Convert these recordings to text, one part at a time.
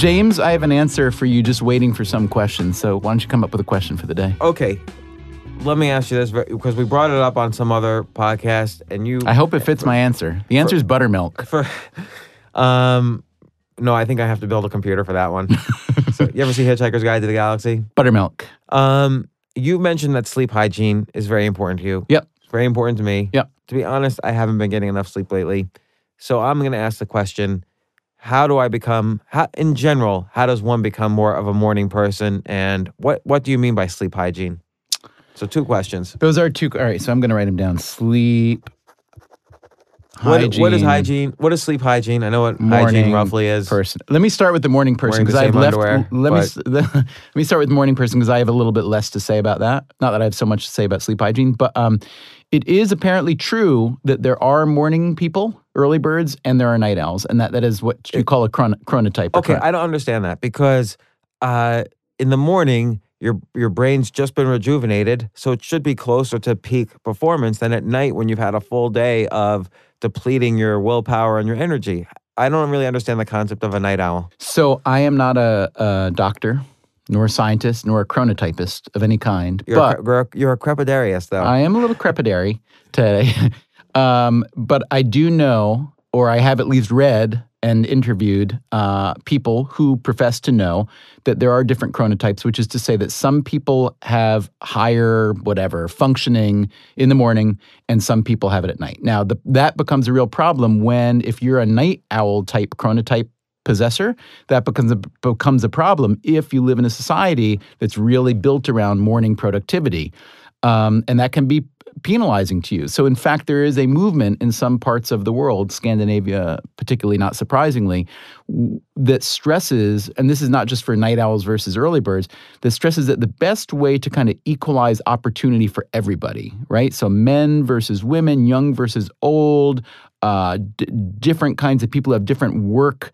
James, I have an answer for you just waiting for some question. So why don't you come up with a question for the day? Okay. Let me ask you this because we brought it up on some other podcast, and you. I hope it fits my answer. The answer is buttermilk. For, um, no, I think I have to build a computer for that one. so, you ever see Hitchhiker's Guide to the Galaxy? Buttermilk. Um, you mentioned that sleep hygiene is very important to you. Yep. It's very important to me. Yep. To be honest, I haven't been getting enough sleep lately. So I'm going to ask the question how do I become, how, in general, how does one become more of a morning person? And what, what do you mean by sleep hygiene? So, two questions. Those are two. All right, so I'm going to write them down. Sleep. What, what is hygiene? What is sleep hygiene? I know what morning hygiene roughly is. person. Let me start with the morning person because I've left. underwear, let me let me start with morning person because I have a little bit less to say about that. Not that I have so much to say about sleep hygiene, but um, it is apparently true that there are morning people, early birds, and there are night owls, and that that is what you call a chron- chronotype. Okay, chron- I don't understand that because uh, in the morning your your brain's just been rejuvenated, so it should be closer to peak performance than at night when you've had a full day of depleting your willpower and your energy. I don't really understand the concept of a night owl. so I am not a, a doctor, nor a scientist, nor a chronotypist of any kind, You're but a, cre- you're a, you're a crepidarian, though. I am a little crepidary today, um, but I do know, or I have at least read and interviewed uh, people who profess to know that there are different chronotypes, which is to say that some people have higher whatever functioning in the morning, and some people have it at night. Now, the, that becomes a real problem when if you're a night owl type chronotype possessor, that becomes a, becomes a problem if you live in a society that's really built around morning productivity. Um, and that can be penalizing to you. So, in fact, there is a movement in some parts of the world, Scandinavia particularly, not surprisingly, that stresses, and this is not just for night owls versus early birds, that stresses that the best way to kind of equalize opportunity for everybody, right? So, men versus women, young versus old, uh, d- different kinds of people have different work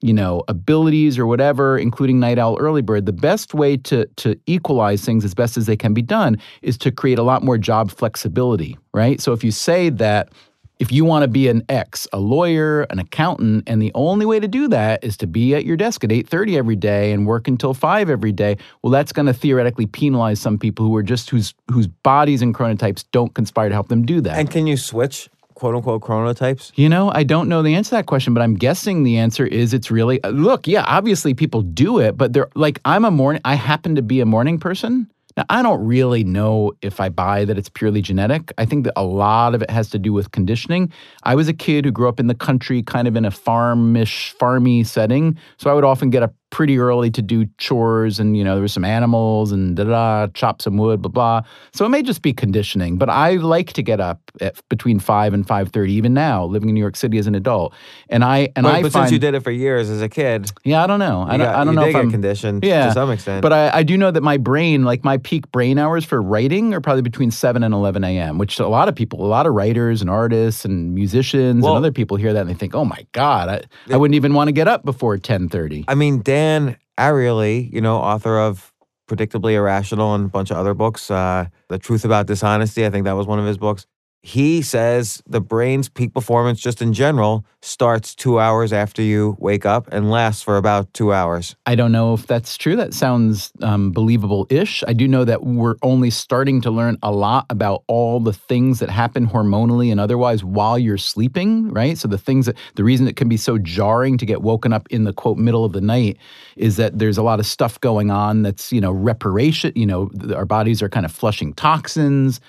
you know abilities or whatever including night owl early bird the best way to to equalize things as best as they can be done is to create a lot more job flexibility right so if you say that if you want to be an X, a lawyer, an accountant, and the only way to do that is to be at your desk at 8:30 every day and work until 5 every day, well that's going to theoretically penalize some people who are just whose whose bodies and chronotypes don't conspire to help them do that. and can you switch quote unquote chronotypes? You know, I don't know the answer to that question, but I'm guessing the answer is it's really uh, look, yeah, obviously people do it, but they're like I'm a morning I happen to be a morning person. Now, I don't really know if I buy that it's purely genetic. I think that a lot of it has to do with conditioning. I was a kid who grew up in the country, kind of in a farmish, farmy setting. So I would often get up pretty early to do chores and, you know, there were some animals and da da, chop some wood, blah, blah. So it may just be conditioning, but I like to get up at between 5 and 5.30, even now, living in New York City as an adult. And I, and But, I but find, since you did it for years as a kid, yeah, I don't know. I don't, got- I don't know if I'm conditioned yeah, to some extent. But I, I do know that my brain, like my peak brain hours for writing, are probably between seven and eleven a.m. Which a lot of people, a lot of writers and artists and musicians Well- and other people hear that and they think, "Oh my god, I, I wouldn't even want to get up before ten thirty. I mean, Dan Ariely, you know, author of Predictably Irrational and a bunch of other books, uh, The Truth About Dishonesty, I think that was one of his books. He says the brain's peak performance, just in general, starts two hours after you wake up and lasts for about two hours. I don't know if that's true. That sounds um, believable-ish. I do know that we're only starting to learn a lot about all the things that happen hormonally and otherwise while you're sleeping, right? So the things that the reason it can be so jarring to get woken up in the quote middle of the night is that there's a lot of stuff going on that's you know reparation. You know, our bodies are kind of flushing toxins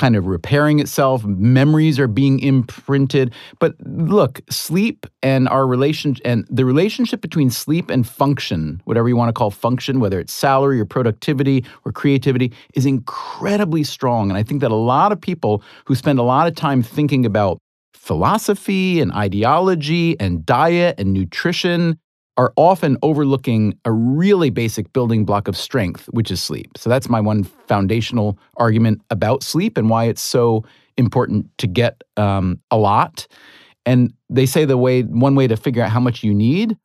kind of repairing itself. Memories are being imprinted. But look, sleep and our relation and the relationship between sleep and function, whatever you want to call function, whether it's salary or productivity or creativity, is incredibly strong. And I think that a lot of people who spend a lot of time thinking about philosophy and ideology and diet and nutrition are often overlooking a really basic building block of strength, which is sleep. So that's my one foundational argument about sleep and why it's so important to get um, a lot. And they say the way one way to figure out how much you need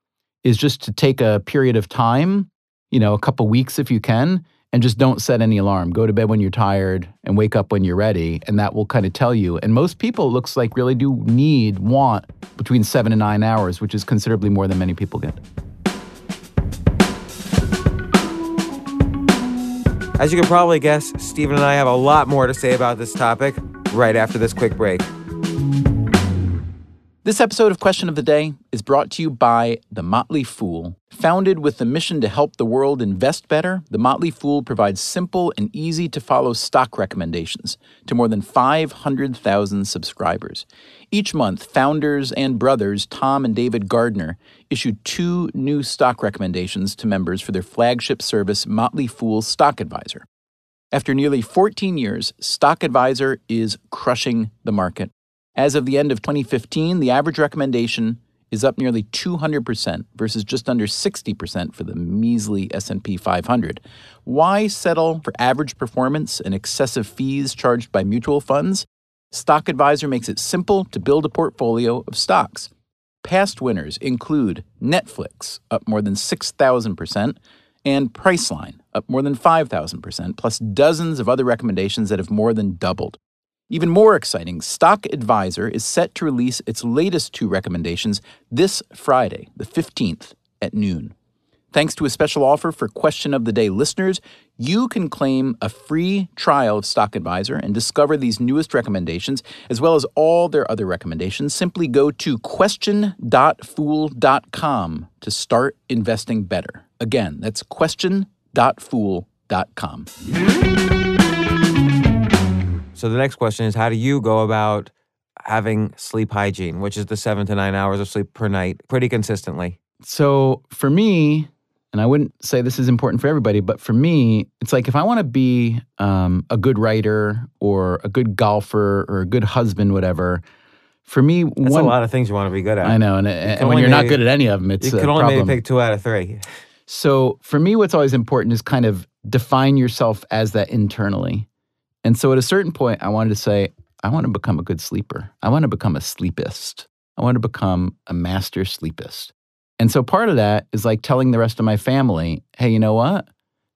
is just to take a period of time. you know, a couple weeks if you can, and just don't set any alarm. Go to bed when you're tired and wake up when you're ready, and that will kind of tell you. And most people, looks like, really do need, want between seven and nine hours, which is considerably more than many people get. As you can probably guess, Stephen and I have a lot more to say about this topic right after this quick break. This episode of Question of the Day is brought to you by The Motley Fool. Founded with the mission to help the world invest better, The Motley Fool provides simple and easy to follow stock recommendations to more than 500,000 subscribers. Each month, founders and brothers Tom and David Gardner issue two new stock recommendations to members for their flagship service, Motley Fool Stock Advisor. After nearly 14 years, Stock Advisor is crushing the market. As of the end of 2015, the average recommendation is up nearly 200% versus just under 60% for the measly S&P 500. Why settle for average performance and excessive fees charged by mutual funds? Stock Advisor makes it simple to build a portfolio of stocks. Past winners include Netflix, up more than 6,000%, and Priceline, up more than 5,000%, plus dozens of other recommendations that have more than doubled. Even more exciting, Stock Advisor is set to release its latest two recommendations this Friday, the 15th, at noon. Thanks to a special offer for Question of the Day listeners, you can claim a free trial of Stock Advisor and discover these newest recommendations, as well as all their other recommendations. Simply go to question.fool.com to start investing better. Again, that's question.fool.com. So the next question is how do you go about having sleep hygiene, which is the seven to nine hours of sleep per night, pretty consistently? So for me, and I wouldn't say this is important for everybody, but for me, it's like if I want to be um, a good writer or a good golfer or a good husband, whatever. For me, That's one, a lot of things you want to be good at. I know, and, and when you're not good at any of them, it's you can only problem. maybe pick two out of three. So for me, what's always important is kind of define yourself as that internally. And so at a certain point, I wanted to say, I want to become a good sleeper. I want to become a sleepist. I want to become a master sleepist. And so part of that is like telling the rest of my family, hey, you know what?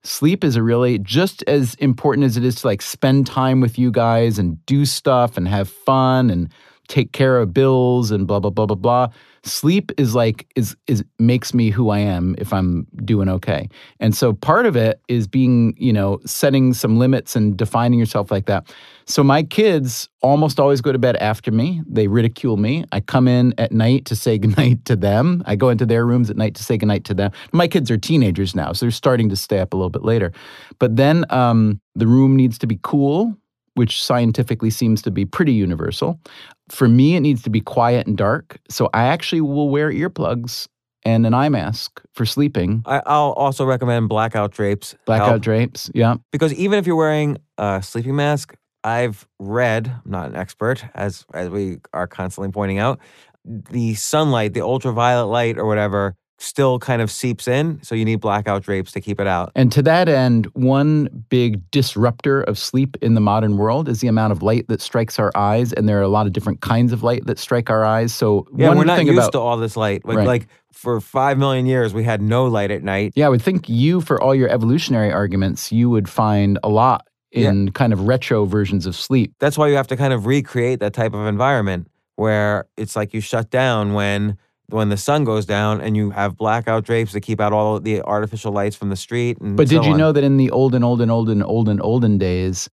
Sleep is really just as important as it is to like spend time with you guys and do stuff and have fun and take care of bills and blah blah blah blah blah. Sleep is like is is makes me who I am if I'm doing okay. And so part of it is being, you know, setting some limits and defining yourself like that. So my kids almost always go to bed after me. They ridicule me. I come in at night to say goodnight to them. I go into their rooms at night to say goodnight to them. My kids are teenagers now, so they're starting to stay up a little bit later. But then um, the room needs to be cool, which scientifically seems to be pretty universal. For me, it needs to be quiet and dark. So I actually will wear earplugs and an eye mask for sleeping. I, I'll also recommend blackout drapes. Blackout help. drapes. Yeah. Because even if you're wearing a sleeping mask, I've read, I'm not an expert, as as we are constantly pointing out, the sunlight, the ultraviolet light or whatever, still kind of seeps in. So you need blackout drapes to keep it out. And to that end, one big disruptor of sleep in the modern world is the amount of light that strikes our eyes. And there are a lot of different kinds of light that strike our eyes. So Yeah, we're not used about to all this light. Like, Right. like for five million years, we had no light at night. yeah, I would think you, for all your evolutionary arguments, you would find a lot in kind of retro versions of sleep. That's why you have to kind of recreate that type of environment where it's like you shut down when when the sun goes down and you have blackout drapes to keep out all the artificial lights from the street. And But did so you on. know that in the olden, olden, olden, olden, olden days,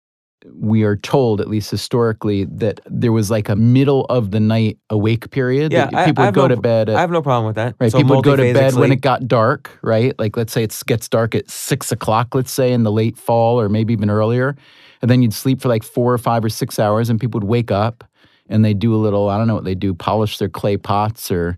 we are told, at least historically, that there was like a middle of the night awake period. Yeah, that I- people I would have go no- to bed. At, I have no problem with that. Right, So people would go to bed when it got dark, right? Like let's say it gets dark at six o'clock, let's say in the late fall or maybe even earlier, and then you'd sleep for like four or five or six hours, and people would wake up and they'd do a little, I don't know what they do, polish their clay pots or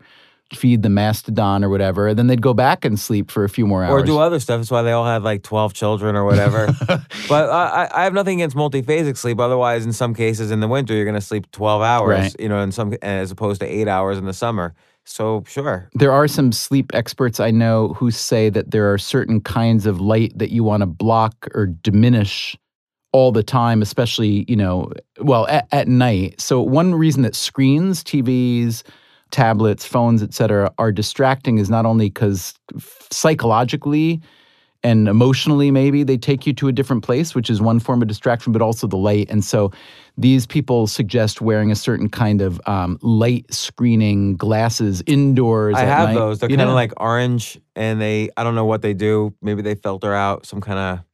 feed the mastodon or whatever, and then they'd go back and sleep for a few more hours. or do other stuff. That's why they all had like 12 children or whatever. but I, I- I have nothing against multiphasic sleep. Otherwise, in some cases in the winter, you're going to sleep 12 hours, Right. you know, in some as opposed to eight hours in the summer. So sure. There are some sleep experts I know who say that there are certain kinds of light that you want to block or diminish all the time, especially, you know, well, at, at night. So, one reason that screens, TVs, tablets, phones, et cetera, are distracting is not only because psychologically and emotionally maybe they take you to a different place which is one form of distraction but also the light and so these people suggest wearing a certain kind of um, light screening glasses indoors I have night. those. They're kind of like orange, and they I don't know what they do. Maybe they filter out some kind of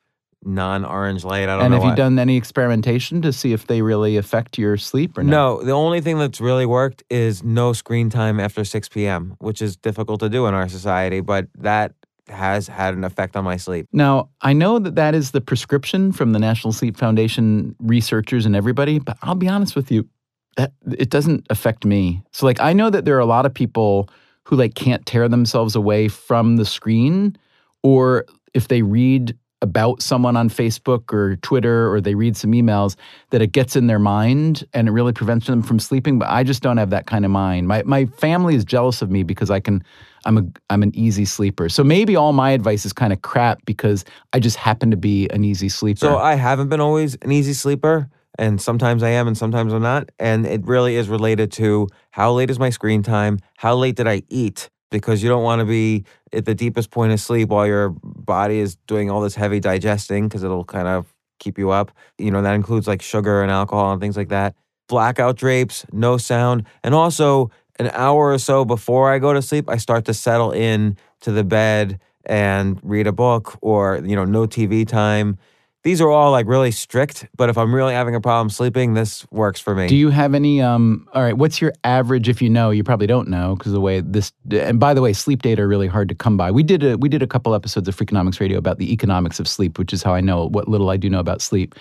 non-orange light. I don't and have you done any experimentation to see if they really affect your sleep or not? No, the only thing that's really worked is no screen time after 6 p.m., which is difficult to do in our society, but that has had an effect on my sleep. Now, I know that that is the prescription from the National Sleep Foundation researchers and everybody, but I'll be honest with you, that it doesn't affect me. So like I know that there are a lot of people who like can't tear themselves away from the screen or if they read about someone on Facebook or Twitter or they read some emails that it gets in their mind and it really prevents them from sleeping, but I just don't have that kind of mind. My my family is jealous of me because I can I'm a I'm an easy sleeper. So maybe all my advice is kind of crap because I just happen to be an easy sleeper. So I haven't been always an easy sleeper, and sometimes I am, and sometimes I'm not. And it really is related to how late is my screen time? How late did I eat? Because you don't want to be at the deepest point of sleep while your body is doing all this heavy digesting, because it'll kind of keep you up. You know, that includes like sugar and alcohol and things like that. Blackout drapes, no sound, and also an hour or so before I go to sleep, I start to settle in to the bed and read a book or, you know, no TV time. These are all like really strict, but if I'm really having a problem sleeping, this works for me. Do you have any? Um, all right, what's your average? If you know, you probably don't know because the way this. And by the way, sleep data are really hard to come by. We did a we did a couple episodes of Freakonomics Radio about the economics of sleep, which is how I know what little I do know about sleep.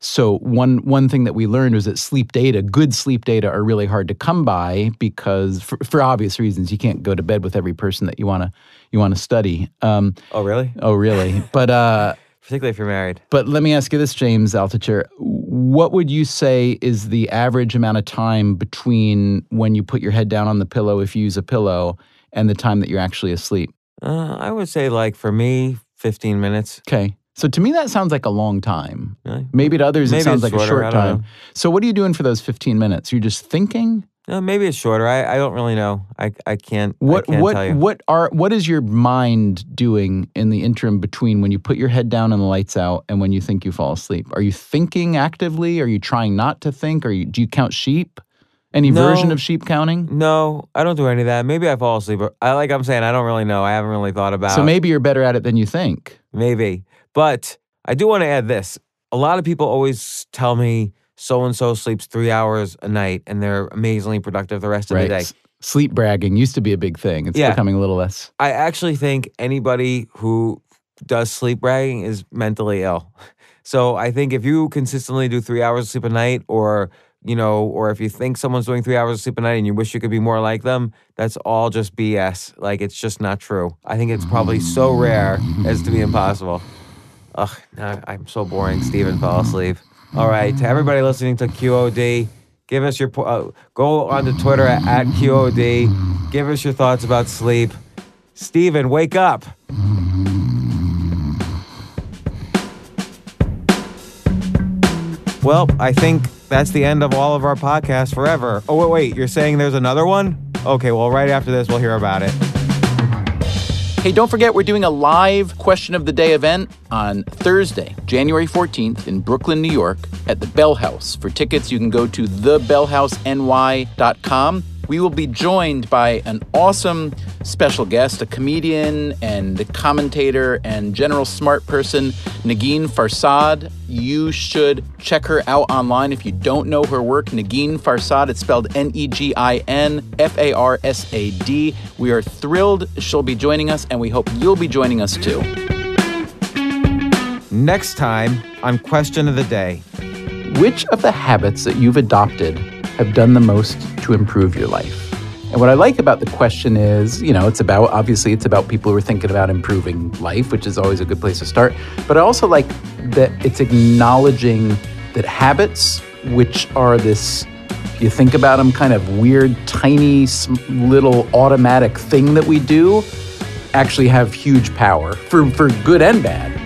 So one one thing that we learned was that sleep data, good sleep data, are really hard to come by because for, for obvious reasons, you can't go to bed with every person that you want to you want to study. Um, oh, really? oh, really? but. Uh, Particularly if you're married. but let me ask you this, James Altucher. What would you say is the average amount of time between when you put your head down on the pillow, if you use a pillow, and the time that you're actually asleep? Uh, I would say, like, for me, 15 minutes. Okay. So to me, that sounds like a long time. Really? Maybe to others, Maybe it sounds like a short time. know. So what are you doing for those 15 minutes? You're just thinking? No, maybe it's shorter. I, I don't really know. I, I can't, What I can't what tell you. what are what is your mind doing in the interim between when you put your head down and the lights out and when you think you fall asleep? Are you thinking actively? Are you trying not to think? Are you do you count sheep? Any No. version of sheep counting? No, I don't do any of that. Maybe I fall asleep. I like I'm saying I don't really know. I haven't really thought about. So maybe you're better at it than you think. maybe. But I do want to add this. A lot of people always tell me so and so sleeps three hours a night and they're amazingly productive the rest of the day. S- Sleep bragging used to be a big thing. It's Yeah. becoming a little less. I actually think anybody who does sleep bragging is mentally ill. So I think if you consistently do three hours of sleep a night, or you know, or if you think someone's doing three hours of sleep a night and you wish you could be more like them, that's all just BS. Like it's just not true. I think it's probably so rare as to be impossible. Ugh, I'm so boring. Stephen fell asleep. All right, to everybody listening to QOD, give us your uh, go onto Twitter at, at QOD. Give us your thoughts about sleep. Stephen, wake up. Well, I think that's the end of all of our podcasts forever. Oh, wait, wait. You're saying there's another one? Okay, well, right after this, we'll hear about it. Hey, don't forget we're doing a live question of the day event on Thursday, January 14th in Brooklyn, New York at the Bell House. For tickets, you can go to thebellhouseny.com. We will be joined by an awesome special guest, a comedian and a commentator and general smart person, Negin Farsad. You should check her out online if you don't know her work. Negin Farsad, it's spelled N E G I N F A R S A D. We are thrilled she'll be joining us, and we hope you'll be joining us too. Next time on Question of the Day. Which of the habits that you've adopted have done the most to improve your life? And what I like about the question is, you know, it's about obviously it's about people who are thinking about improving life, which is always a good place to start. But I also like that it's acknowledging that habits, which are this, you think about them, kind of weird, tiny, little automatic thing that we do, actually have huge power for, for good and bad.